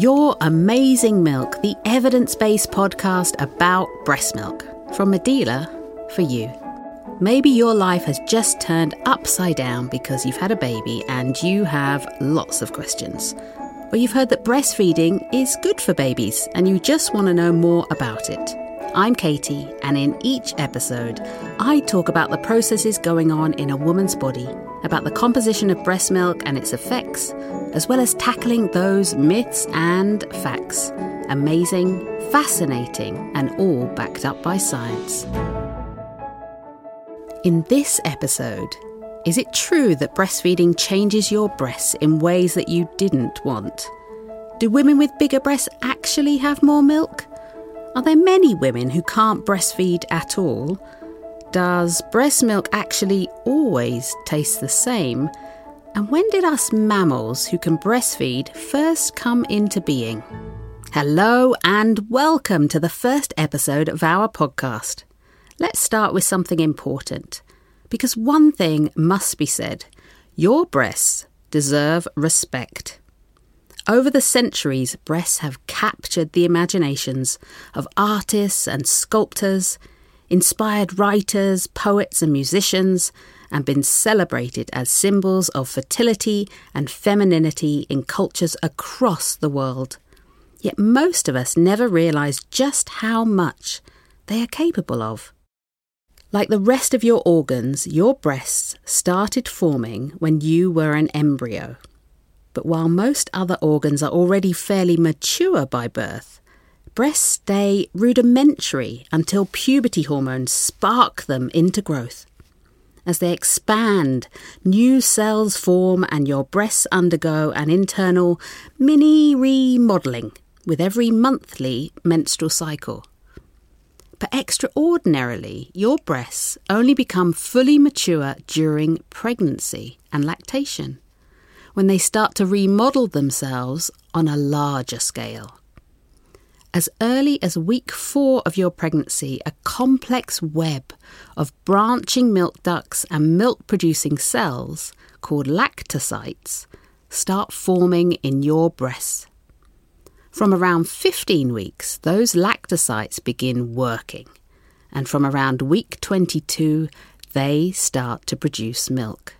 Your Amazing Milk, the evidence based podcast about breast milk. From Medela for you. Maybe your life has just turned upside down because you've had a baby and you have lots of questions. Or you've heard that breastfeeding is good for babies and you just want to know more about it. I'm Katie, and in each episode, I talk about the processes going on in a woman's body, about the composition of breast milk and its effects, as well as tackling those myths and facts. Amazing, fascinating, and all backed up by science. In this episode, is it true that breastfeeding changes your breasts in ways that you didn't want? Do women with bigger breasts actually have more milk? Are there many women who can't breastfeed at all? Does breast milk actually always taste the same? And when did us mammals who can breastfeed first come into being? Hello and welcome to the first episode of our podcast. Let's start with something important. Because one thing must be said your breasts deserve respect. Over the centuries, breasts have captured the imaginations of artists and sculptors, inspired writers, poets, and musicians, and been celebrated as symbols of fertility and femininity in cultures across the world. Yet most of us never realise just how much they are capable of. Like the rest of your organs, your breasts started forming when you were an embryo. But while most other organs are already fairly mature by birth, breasts stay rudimentary until puberty hormones spark them into growth. As they expand, new cells form and your breasts undergo an internal mini remodelling with every monthly menstrual cycle. But extraordinarily, your breasts only become fully mature during pregnancy and lactation when they start to remodel themselves on a larger scale. As early as week four of your pregnancy, a complex web of branching milk ducts and milk producing cells, called lactocytes, start forming in your breasts. From around 15 weeks, those lactocytes begin working, and from around week 22, they start to produce milk.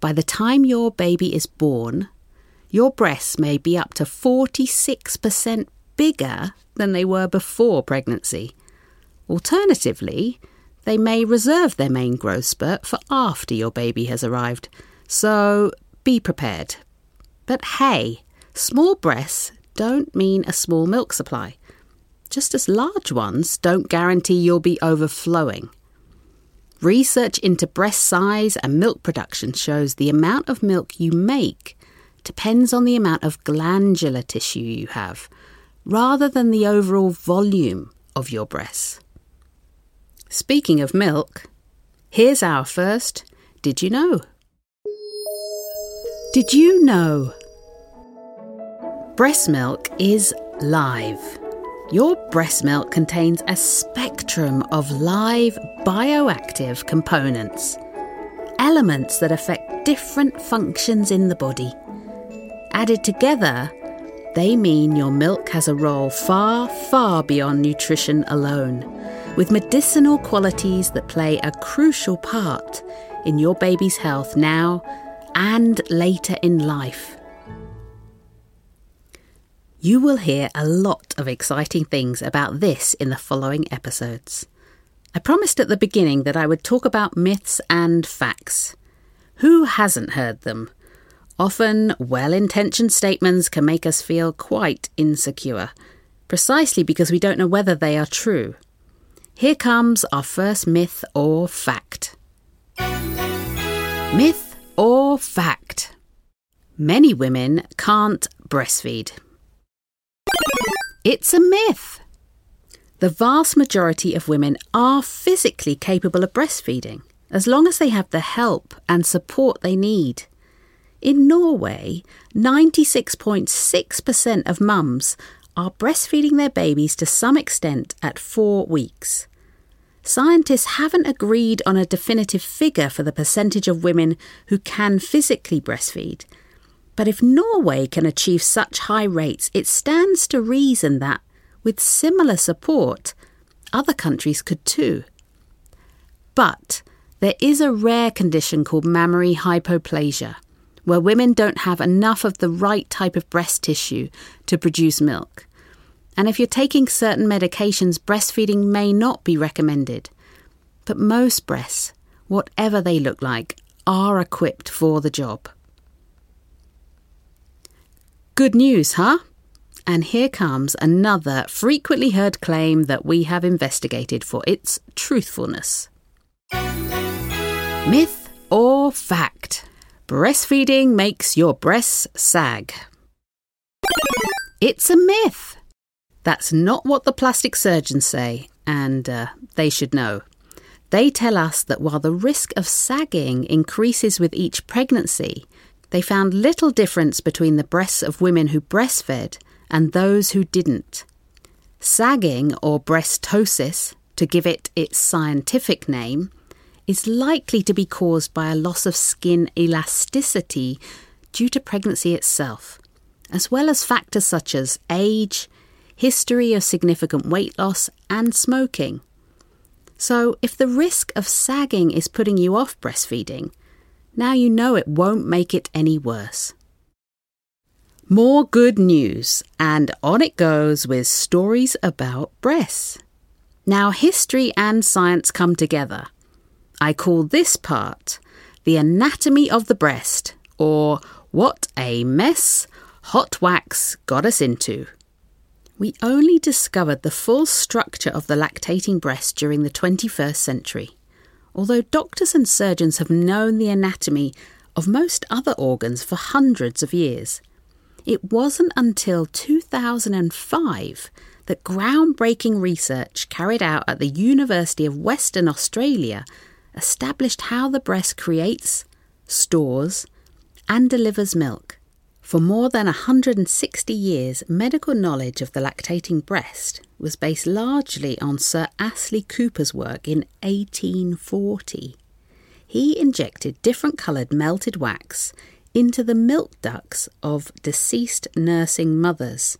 By the time your baby is born, your breasts may be up to 46% bigger than they were before pregnancy. Alternatively, they may reserve their main growth spurt for after your baby has arrived. So be prepared. But hey, small breasts don't mean a small milk supply. Just as large ones don't guarantee you'll be overflowing. Research into breast size and milk production shows the amount of milk you make depends on the amount of glandular tissue you have, rather than the overall volume of your breasts. Speaking of milk, here's our first Did You Know? Did you know? Breast milk is live. Your breast milk contains a spectrum of live bioactive components, elements that affect different functions in the body. Added together, they mean your milk has a role far, far beyond nutrition alone, with medicinal qualities that play a crucial part in your baby's health now and later in life. You will hear a lot of exciting things about this in the following episodes. I promised at the beginning that I would talk about myths and facts. Who hasn't heard them? Often, well intentioned statements can make us feel quite insecure, precisely because we don't know whether they are true. Here comes our first myth or fact. Myth or fact? Many women can't breastfeed. It's a myth. The vast majority of women are physically capable of breastfeeding as long as they have the help and support they need. In Norway, 96.6% of mums are breastfeeding their babies to some extent at four weeks. Scientists haven't agreed on a definitive figure for the percentage of women who can physically breastfeed, But if Norway can achieve such high rates, it stands to reason that, with similar support, other countries could too. But there is a rare condition called mammary hypoplasia, where women don't have enough of the right type of breast tissue to produce milk. And if you're taking certain medications, breastfeeding may not be recommended. But most breasts, whatever they look like, are equipped for the job. Good news, huh? And here comes another frequently heard claim that we have investigated for its truthfulness. Myth or fact? Breastfeeding makes your breasts sag. It's a myth. That's not what the plastic surgeons say, and uh, they should know. They tell us that while the risk of sagging increases with each pregnancy, they found little difference between the breasts of women who breastfed and those who didn't. Sagging, or breast ptosis, to give it its scientific name, is likely to be caused by a loss of skin elasticity due to pregnancy itself, as well as factors such as age, history of significant weight loss, and smoking. So, if the risk of sagging is putting you off breastfeeding, now you know it won't make it any worse. More good news, and on it goes with stories about breasts. Now, history and science come together. I call this part the anatomy of the breast, or what a mess hot wax got us into we only discovered the full structure of the lactating breast during the 21st century. Although doctors and surgeons have known the anatomy of most other organs for hundreds of years, it wasn't until 2005 that groundbreaking research carried out at the University of Western Australia established how the breast creates, stores, and delivers milk. For more than 160 years, medical knowledge of the lactating breast was based largely on Sir Astley Cooper's work in 1840. He injected different coloured melted wax into the milk ducts of deceased nursing mothers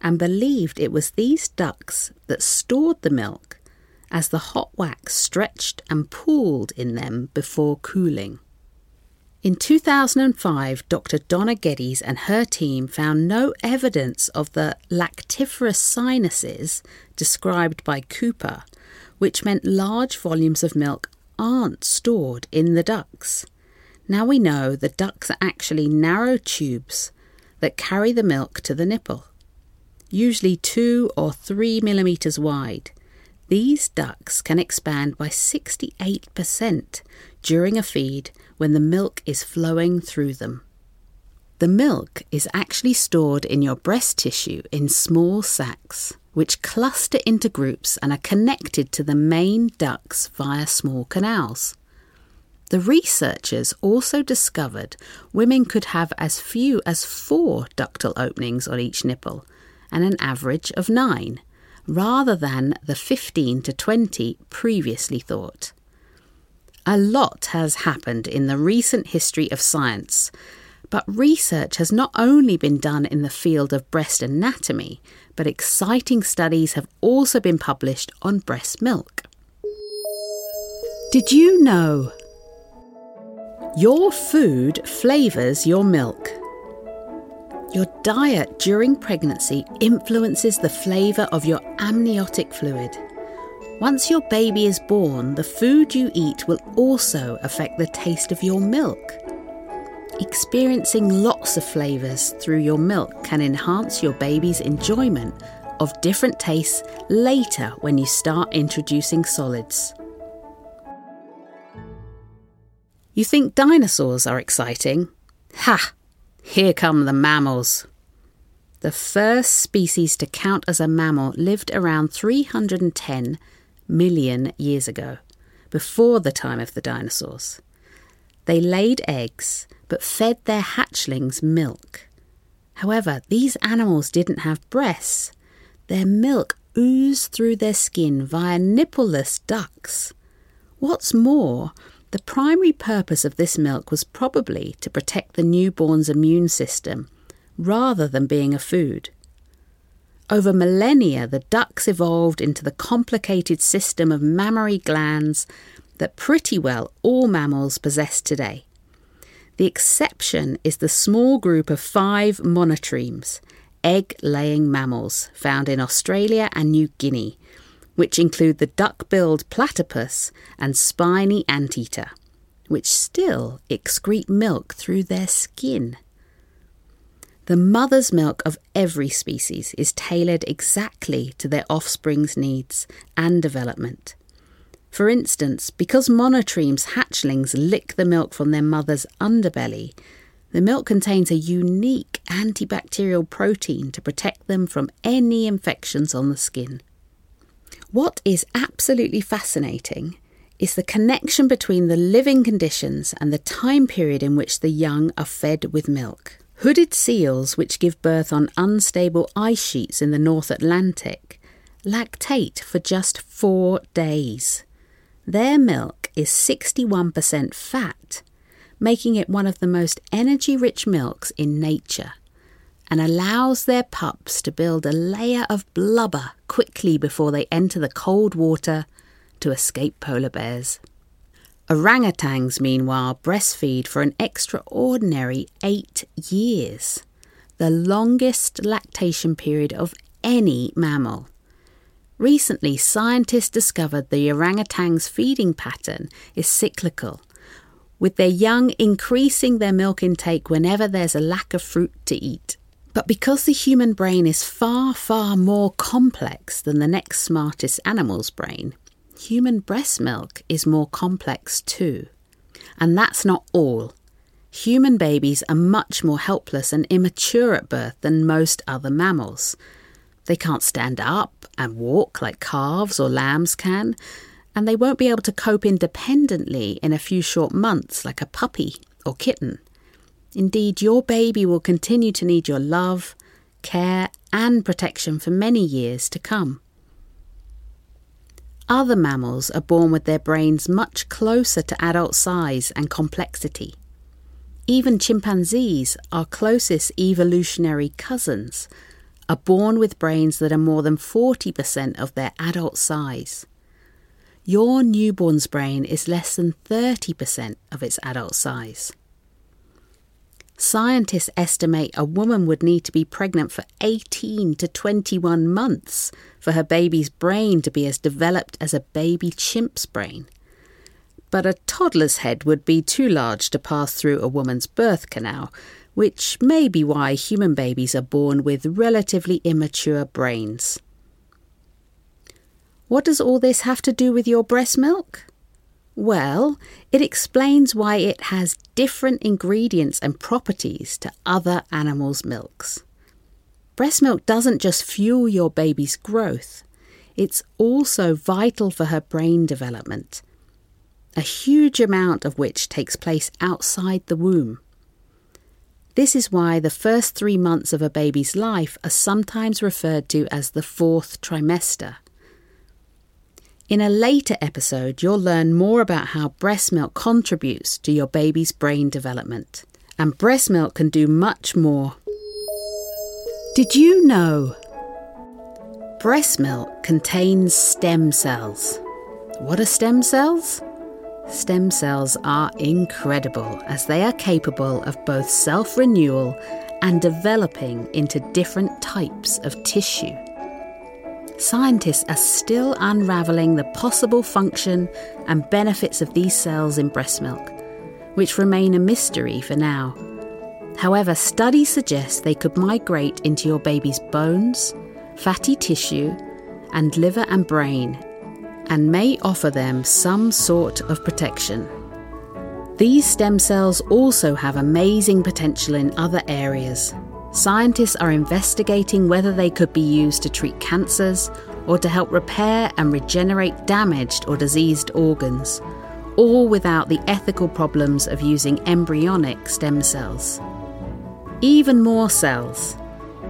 and believed it was these ducts that stored the milk as the hot wax stretched and pooled in them before cooling. In 2005, Dr. Donna Geddes and her team found no evidence of the lactiferous sinuses described by Cooper, which meant large volumes of milk aren't stored in the ducts. Now we know the ducts are actually narrow tubes that carry the milk to the nipple, usually two or three millimetres wide. These ducts can expand by 68% during a feed when the milk is flowing through them. The milk is actually stored in your breast tissue in small sacs, which cluster into groups and are connected to the main ducts via small canals. The researchers also discovered women could have as few as four ductal openings on each nipple and an average of nine, rather than the 15 to 20 previously thought. A lot has happened in the recent history of science, but research has not only been done in the field of breast anatomy, but exciting studies have also been published on breast milk. Did you know? Your food flavours your milk. Your diet during pregnancy influences the flavour of your amniotic fluid. Once your baby is born, the food you eat will also affect the taste of your milk. Experiencing lots of flavours through your milk can enhance your baby's enjoyment of different tastes later when you start introducing solids. You think dinosaurs are exciting? Ha! Here come the mammals. The first species to count as a mammal lived around 310 million years ago, before the time of the dinosaurs. They laid eggs but fed their hatchlings milk. However, these animals didn't have breasts. Their milk oozed through their skin via nippleless ducts. What's more, The primary purpose of this milk was probably to protect the newborn's immune system rather than being a food. Over millennia, the ducts evolved into the complicated system of mammary glands that pretty well all mammals possess today. The exception is the small group of five monotremes, egg laying mammals, found in Australia and New Guinea, which include the duck billed platypus and spiny anteater, which still excrete milk through their skin. The mother's milk of every species is tailored exactly to their offspring's needs and development. For instance, because monotremes hatchlings lick the milk from their mother's underbelly, the milk contains a unique antibacterial protein to protect them from any infections on the skin. What is absolutely fascinating is the connection between the living conditions and the time period in which the young are fed with milk. Hooded seals, which give birth on unstable ice sheets in the North Atlantic, lactate for just four days. Their milk is 61% fat, making it one of the most energy rich milks in nature and allows their pups to build a layer of blubber quickly before they enter the cold water to escape polar bears. Orangutans, meanwhile, breastfeed for an extraordinary eight years, the longest lactation period of any mammal. Recently, scientists discovered the orangutan's feeding pattern is cyclical, with their young increasing their milk intake whenever there's a lack of fruit to eat. But because the human brain is far, far more complex than the next smartest animal's brain, human breast milk is more complex too. And that's not all. Human babies are much more helpless and immature at birth than most other mammals. They can't stand up and walk like calves or lambs can, and they won't be able to cope independently in a few short months like a puppy or kitten. Indeed, your baby will continue to need your love, care, and protection for many years to come. Other mammals are born with their brains much closer to adult size and complexity. Even chimpanzees, our closest evolutionary cousins, are born with brains that are more than 40% of their adult size. Your newborn's brain is less than 30% of its adult size. Scientists estimate a woman would need to be pregnant for 18 to 21 months for her baby's brain to be as developed as a baby chimp's brain. But a toddler's head would be too large to pass through a woman's birth canal, which may be why human babies are born with relatively immature brains. What does all this have to do with your breast milk? Well, it explains why it has different ingredients and properties to other animals' milks. Breast milk doesn't just fuel your baby's growth, it's also vital for her brain development, a huge amount of which takes place outside the womb. This is why the first three months of a baby's life are sometimes referred to as the fourth trimester. In a later episode, you'll learn more about how breast milk contributes to your baby's brain development. And breast milk can do much more. Did you know? Breast milk contains stem cells. What are stem cells? Stem cells are incredible as they are capable of both self renewal and developing into different types of tissue scientists are still unravelling the possible function and benefits of these cells in breast milk, which remain a mystery for now. However, studies suggest they could migrate into your baby's bones, fatty tissue, and liver and brain, and may offer them some sort of protection. These stem cells also have amazing potential in other areas, Scientists are investigating whether they could be used to treat cancers or to help repair and regenerate damaged or diseased organs, all without the ethical problems of using embryonic stem cells. Even more cells.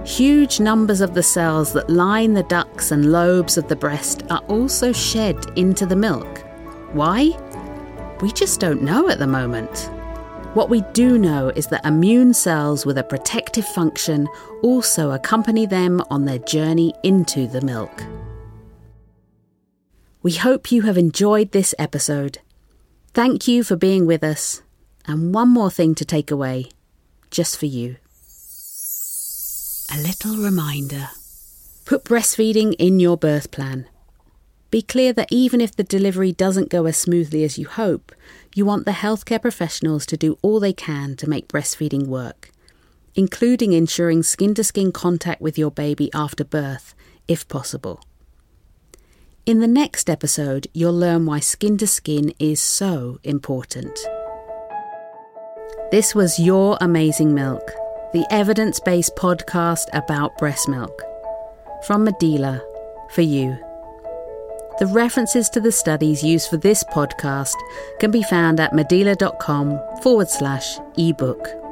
Huge numbers of the cells that line the ducts and lobes of the breast are also shed into the milk. Why? We just don't know at the moment. What we do know is that immune cells with a function also accompany them on their journey into the milk. We hope you have enjoyed this episode. Thank you for being with us. And one more thing to take away, just for you. A little reminder put breastfeeding in your birth plan. Be clear that even if the delivery doesn't go as smoothly as you hope, you want the healthcare professionals to do all they can to make breastfeeding work, including ensuring skin to skin contact with your baby after birth, if possible. In the next episode, you'll learn why skin to skin is so important. This was Your Amazing Milk, the evidence based podcast about breast milk. From Medela, for you. The references to the studies used for this podcast can be found at medela.com forward slash ebook.